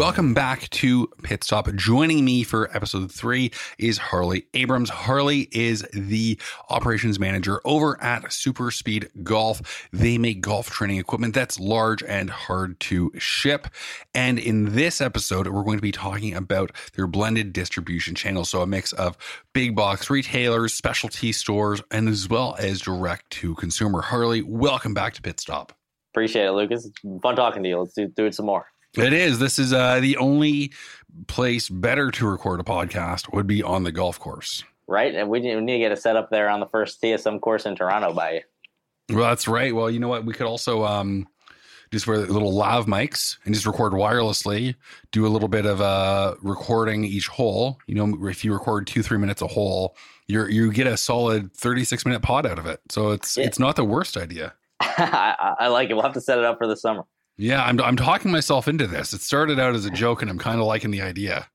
Welcome back to Pit Stop. Joining me for episode three is Harley Abrams. Harley is the operations manager over at Super Speed Golf. They make golf training equipment that's large and hard to ship. And in this episode, we're going to be talking about their blended distribution channel. So a mix of big box retailers, specialty stores, and as well as direct to consumer. Harley, welcome back to Pit Stop. Appreciate it, Lucas. It's fun talking to you. Let's do, do it some more. It is. This is uh, the only place better to record a podcast would be on the golf course. Right. And we need to get a setup there on the first TSM course in Toronto by you. Well, that's right. Well, you know what? We could also um, just wear little lav mics and just record wirelessly, do a little bit of uh, recording each hole. You know, if you record two, three minutes a hole, you you get a solid 36 minute pod out of it. So it's yeah. it's not the worst idea. I, I like it. We'll have to set it up for the summer. Yeah, I'm I'm talking myself into this. It started out as a joke, and I'm kind of liking the idea.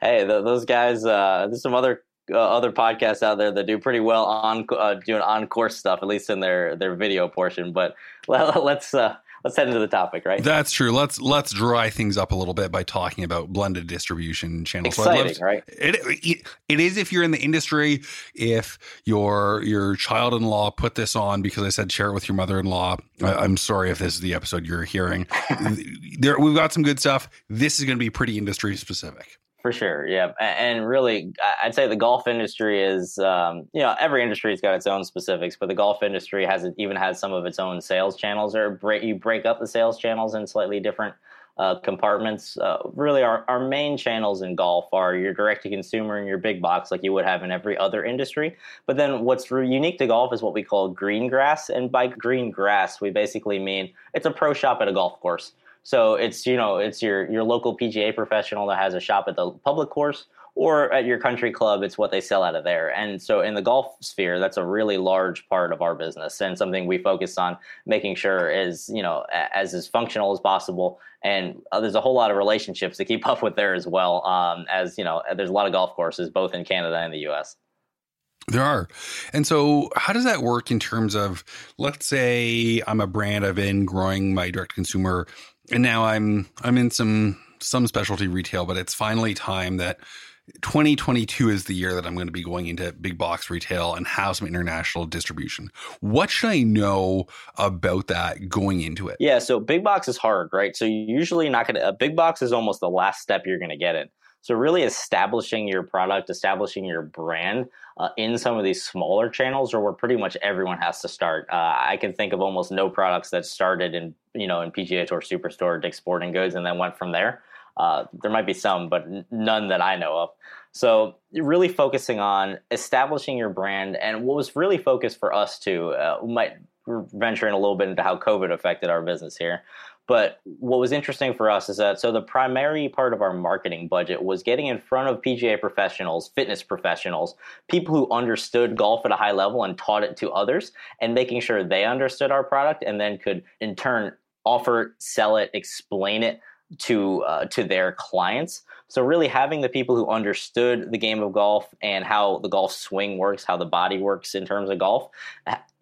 Hey, the, those guys. Uh, there's some other uh, other podcasts out there that do pretty well on uh, doing on course stuff, at least in their their video portion. But let, us uh, let's head into the topic, right? That's true. Let's let's dry things up a little bit by talking about blended distribution channels. Exciting, so right? It, it, it is if you're in the industry. If your your child-in-law put this on because I said share it with your mother-in-law. I, am sorry if this is the episode you're hearing. there, we've got some good stuff. This is going to be pretty industry specific. For sure, yeah, and really, I'd say the golf industry is, um, you know, every industry's got its own specifics, but the golf industry has even has some of its own sales channels, or break, you break up the sales channels in slightly different uh, compartments. Uh, really, our, our main channels in golf are your direct to consumer and your big box, like you would have in every other industry. But then, what's unique to golf is what we call green grass, and by green grass, we basically mean it's a pro shop at a golf course. So it's you know it's your your local PGA professional that has a shop at the public course or at your country club. It's what they sell out of there. And so in the golf sphere, that's a really large part of our business and something we focus on making sure is you know as as functional as possible. And uh, there's a whole lot of relationships to keep up with there as well. Um, as you know, there's a lot of golf courses both in Canada and the U.S. There are. And so, how does that work in terms of, let's say I'm a brand, I've been growing my direct consumer and now I'm I'm in some some specialty retail, but it's finally time that 2022 is the year that I'm going to be going into big box retail and have some international distribution. What should I know about that going into it? Yeah, so big box is hard, right? So you're usually not going to a big box is almost the last step you're going to get in. So really establishing your product, establishing your brand uh, in some of these smaller channels, or where pretty much everyone has to start. Uh, I can think of almost no products that started in you know in PGA Tour Superstore, Dick's Sporting Goods, and then went from there. Uh, there might be some, but none that I know of. So really focusing on establishing your brand, and what was really focused for us too, uh, might venture in a little bit into how COVID affected our business here. But what was interesting for us is that so the primary part of our marketing budget was getting in front of PGA professionals, fitness professionals, people who understood golf at a high level and taught it to others, and making sure they understood our product and then could in turn offer, sell it, explain it to uh, to their clients. So really having the people who understood the game of golf and how the golf swing works, how the body works in terms of golf,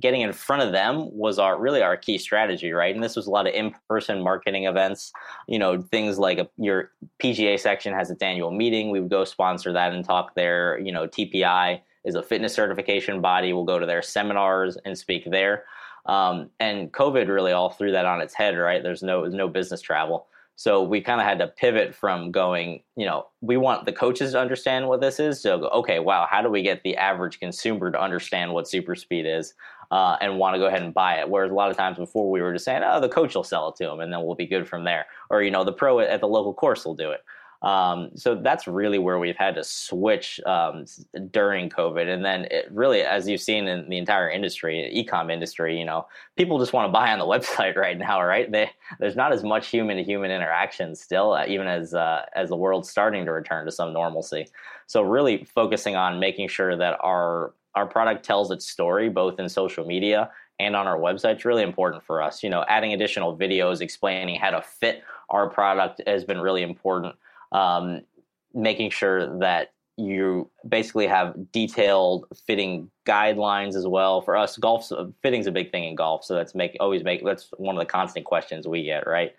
getting in front of them was our really our key strategy, right? And this was a lot of in-person marketing events, you know, things like a, your PGA section has its annual meeting, we would go sponsor that and talk there, you know, TPI is a fitness certification body, we'll go to their seminars and speak there. Um, and COVID really all threw that on its head, right? There's no no business travel. So we kind of had to pivot from going, you know, we want the coaches to understand what this is. So, okay, wow, how do we get the average consumer to understand what super speed is uh, and want to go ahead and buy it? Whereas a lot of times before we were just saying, oh, the coach will sell it to them and then we'll be good from there. Or, you know, the pro at the local course will do it. Um, so that's really where we've had to switch um, during COVID. And then it really, as you've seen in the entire industry, ecom industry, you know, people just want to buy on the website right now, right? They, there's not as much human to human interaction still, uh, even as uh, as the world's starting to return to some normalcy. So really focusing on making sure that our our product tells its story both in social media and on our website is really important for us. You know, adding additional videos explaining how to fit our product has been really important um, making sure that you basically have detailed fitting guidelines as well. For us, golf fitting's a big thing in golf, so that's make always make that's one of the constant questions we get, right?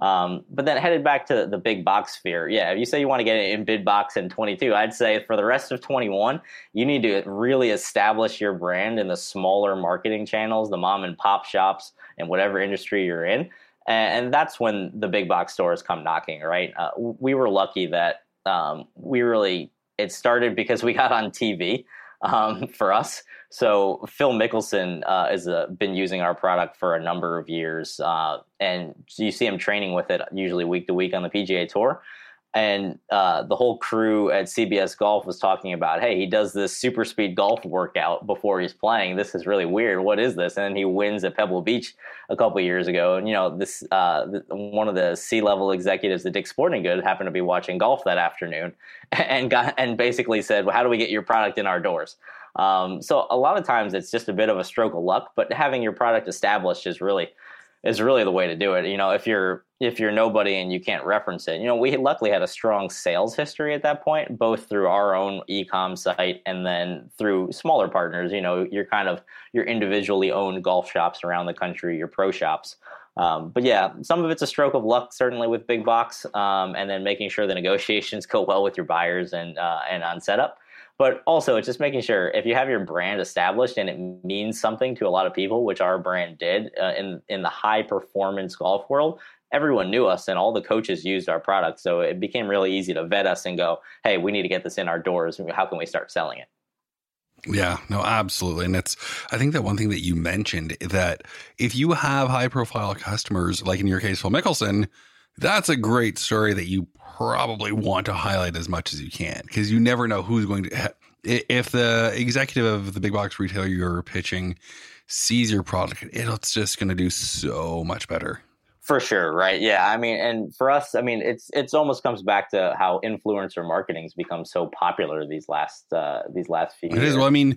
Um, but then headed back to the big box sphere, yeah. If you say you want to get in big box in 22, I'd say for the rest of 21, you need to really establish your brand in the smaller marketing channels, the mom and pop shops, and whatever industry you're in and, that's when the big box stores come knocking. Right? Uh, we were lucky that um, we really it started because we got on TV um, for us. So Phil Mickelson uh, has uh, been using our product for a number of years, uh, and you see him training with it usually week to week on the PGA Tour and uh, the whole crew at CBS Golf was talking about, hey, he does this super speed golf workout before he's playing. This is really weird. What is this? And he wins at Pebble Beach a couple years ago. And you know, this uh, one of the C level executives at Dick Sporting Good happened to be watching golf that afternoon, and got and basically said, well, how do we get your product in our doors? Um, so a lot of times it's just a bit of a stroke of luck, but having your product established is really is really the way to do it. You know, if you're if you're nobody and you can't reference it, you know, we luckily had a strong sales history at that point, both through our own e-com site and then through smaller partners. You know, you're kind of your individually owned golf shops around the country, your pro shops. Um, but yeah, some of it's a stroke of luck, certainly with big box, um, and then making sure the negotiations go well with your buyers and uh, and on setup. But also, it's just making sure if you have your brand established and it means something to a lot of people, which our brand did uh, in in the high performance golf world, everyone knew us and all the coaches used our product. So it became really easy to vet us and go, hey, we need to get this in our doors. How can we start selling it? Yeah, no, absolutely. And it's, I think that one thing that you mentioned that if you have high profile customers, like in your case, Phil Mickelson, that's a great story that you probably want to highlight as much as you can because you never know who's going to. If the executive of the big box retailer you're pitching sees your product, it's just going to do so much better. For sure, right? Yeah, I mean, and for us, I mean, it's it's almost comes back to how influencer marketing has become so popular these last uh, these last few. It years. is. Well, I mean,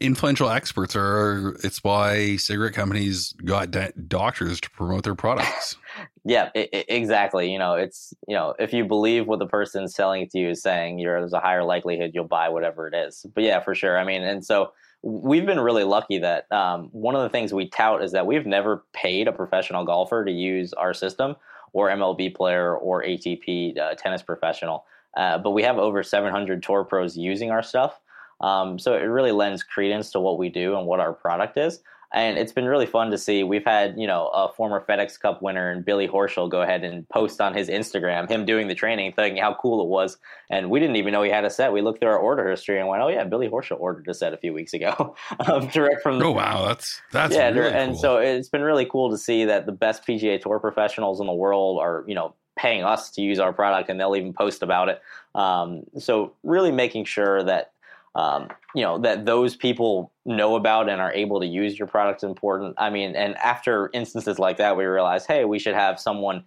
influential experts are. It's why cigarette companies got doctors to promote their products. yeah, it, it, exactly. You know, it's you know, if you believe what the person selling it to you is saying, you're, there's a higher likelihood you'll buy whatever it is. But yeah, for sure. I mean, and so we've been really lucky that um, one of the things we tout is that we've never paid a professional golfer to use our system or MLB player or ATP uh, tennis professional. Uh, but we have over 700 tour pros using our stuff. Um, so it really lends credence to what we do and what our product is and it's been really fun to see. We've had you know a former FedEx Cup winner and Billy Horschel go ahead and post on his Instagram him doing the training, thinking how cool it was, and we didn't even know he had a set. We looked through our order history and went, oh yeah, Billy Horschel ordered a set a few weeks ago, um, direct from. The, oh wow, that's that's yeah, really and cool. so it's been really cool to see that the best PGA Tour professionals in the world are you know paying us to use our product, and they'll even post about it. Um, so really making sure that um, you know that those people know about and are able to use your product is important. I mean, and after instances like that, we realize, hey, we should have someone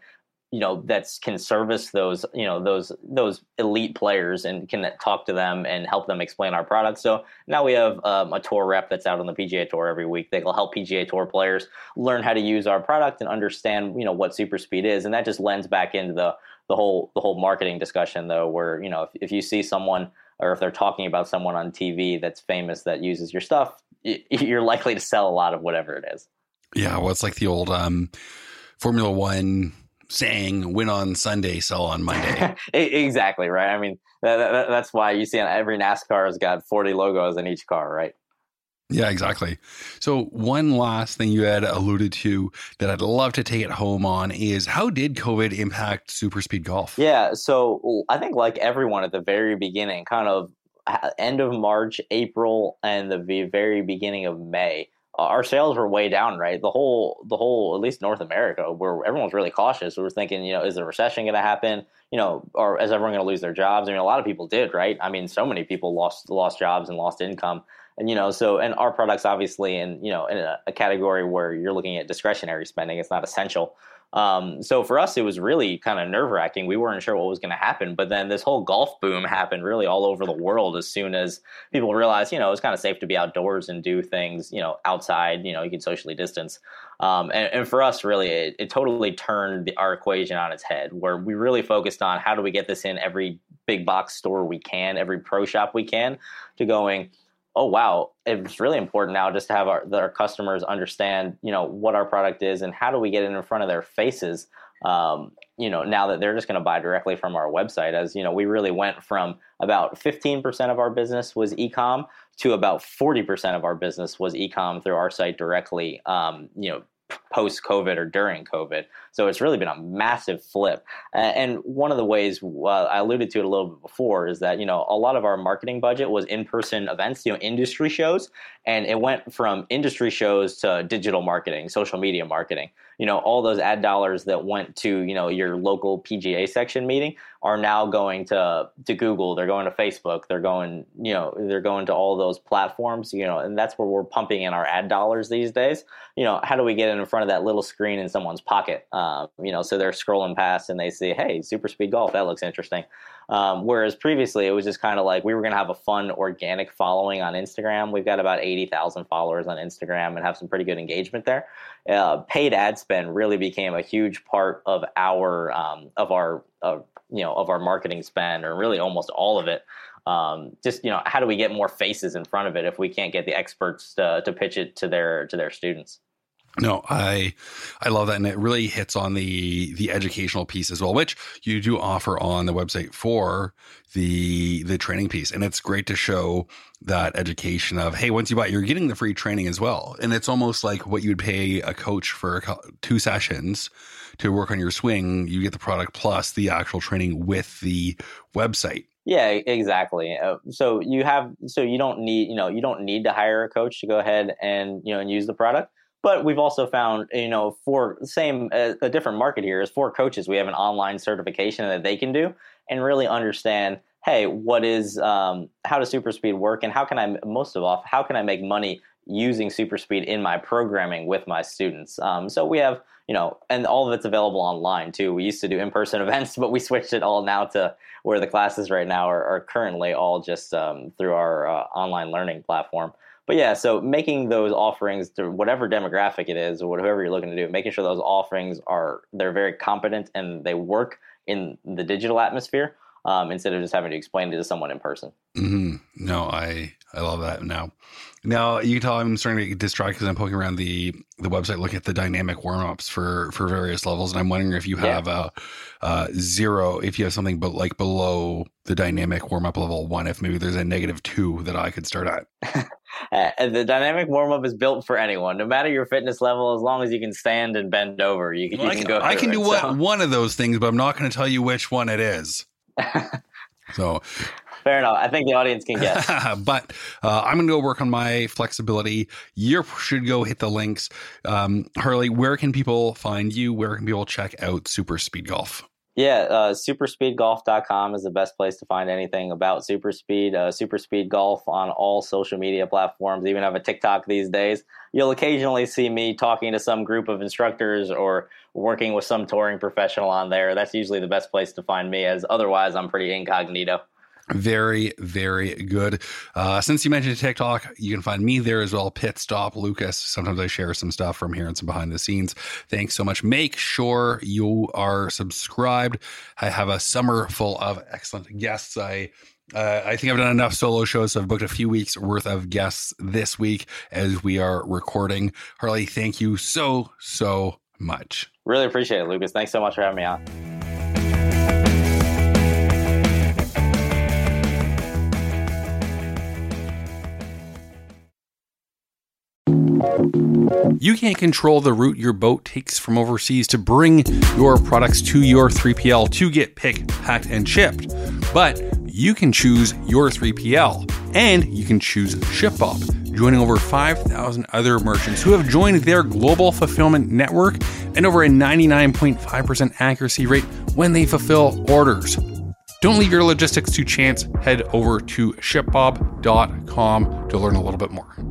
you know that's can service those you know those those elite players and can talk to them and help them explain our product so now we have um, a tour rep that's out on the pga tour every week they will help pga tour players learn how to use our product and understand you know what super speed is and that just lends back into the the whole the whole marketing discussion though where you know if, if you see someone or if they're talking about someone on TV that's famous that uses your stuff, you're likely to sell a lot of whatever it is. Yeah, well, it's like the old um, Formula One saying "Win on Sunday, sell on Monday." exactly right. I mean, that, that, that's why you see on every NASCAR has got 40 logos in each car, right? Yeah, exactly. So, one last thing you had alluded to that I'd love to take it home on is how did COVID impact super speed golf? Yeah. So, I think, like everyone at the very beginning, kind of uh, end of March, April, and the very beginning of May, uh, our sales were way down, right? The whole, the whole, at least North America, where everyone's really cautious. We were thinking, you know, is the recession going to happen? You know, or is everyone going to lose their jobs? I mean, a lot of people did, right? I mean, so many people lost lost jobs and lost income, and you know, so and our products obviously, in you know, in a, a category where you're looking at discretionary spending, it's not essential. Um, so for us, it was really kind of nerve wracking. We weren't sure what was going to happen. But then this whole golf boom happened really all over the world as soon as people realized, you know, it's kind of safe to be outdoors and do things, you know, outside, you know, you can socially distance. Um, and, and, for us, really, it, it totally turned the, our equation on its head, where we really focused on how do we get this in every big box store we can, every pro shop we can, to going, oh wow it's really important now just to have our, our customers understand you know what our product is and how do we get it in front of their faces um, you know now that they're just going to buy directly from our website. As you know we really went from about 15% of our business was ecom to about 40% of our business was ecom through our site directly um, you know post COVID or during COVID. So it's really been a massive flip. And one of the ways uh, I alluded to it a little bit before is that, you know, a lot of our marketing budget was in person events, you know, industry shows. And it went from industry shows to digital marketing, social media marketing. You know, all those ad dollars that went to, you know, your local PGA section meeting are now going to to Google, they're going to Facebook, they're going, you know, they're going to all those platforms, you know, and that's where we're pumping in our ad dollars these days. You know, how do we get in front of that little screen in someone's pocket? Um, you know, so they're scrolling past and they see, hey, super speed golf, that looks interesting. Um, whereas previously it was just kind of like we were going to have a fun organic following on Instagram. We've got about 80,000 followers on Instagram and have some pretty good engagement there. Uh, paid ad spend really became a huge part of our um, of our you know of our marketing spend, or really almost all of it. Um, just you know, how do we get more faces in front of it if we can't get the experts to, to pitch it to their to their students? No, I I love that, and it really hits on the the educational piece as well, which you do offer on the website for the the training piece, and it's great to show that education of hey, once you buy, you're getting the free training as well, and it's almost like what you'd pay a coach for two sessions to work on your swing. You get the product plus the actual training with the website. Yeah, exactly. Uh, so you have so you don't need you know you don't need to hire a coach to go ahead and you know and use the product but we've also found, you know, for same uh, a different market here is for coaches. We have an online certification that they can do and really understand. Hey, what is um, how does super speed work, and how can I most of all how can I make money using super speed in my programming with my students? Um, so we have you know, and all of it's available online too. We used to do in person events, but we switched it all now to where the classes right now are, are currently all just um, through our uh, online learning platform but yeah, so making those offerings to whatever demographic it is or whatever you're looking to do, making sure those offerings are they're very competent and they work in the digital atmosphere um, instead of just having to explain it to someone in person. Mm-hmm. No, I I love that. Now, now you can tell I'm starting to get distracted because I'm poking around the the website, looking at the dynamic warm ups for for various levels, and I'm wondering if you have yeah. a, a, zero, if you have something but like below the dynamic warm up level one, if maybe there's a negative two that I could start at. Uh, the dynamic warm up is built for anyone, no matter your fitness level. As long as you can stand and bend over, you, well, you can, go. I can do it, so. one of those things, but I'm not going to tell you which one it is. so fair enough. I think the audience can guess. but uh, I'm going to go work on my flexibility. You should go hit the links. Um, Harley, where can people find you? Where can people check out Super Speed Golf? Yeah, uh, superspeedgolf.com is the best place to find anything about super speed. Uh, super speed golf on all social media platforms, even have a TikTok these days. You'll occasionally see me talking to some group of instructors or working with some touring professional on there. That's usually the best place to find me, as otherwise, I'm pretty incognito. Very, very good. Uh, since you mentioned TikTok, you can find me there as well. Pit Stop Lucas. Sometimes I share some stuff from here and some behind the scenes. Thanks so much. Make sure you are subscribed. I have a summer full of excellent guests. I uh, I think I've done enough solo shows, so I've booked a few weeks worth of guests this week as we are recording. Harley, thank you so, so much. Really appreciate it, Lucas. Thanks so much for having me on. You can't control the route your boat takes from overseas to bring your products to your 3PL to get picked, packed, and shipped. But you can choose your 3PL and you can choose ShipBob. joining over 5,000 other merchants who have joined their global fulfillment network and over a 99.5% accuracy rate when they fulfill orders. Don't leave your logistics to chance. Head over to shipbob.com to learn a little bit more.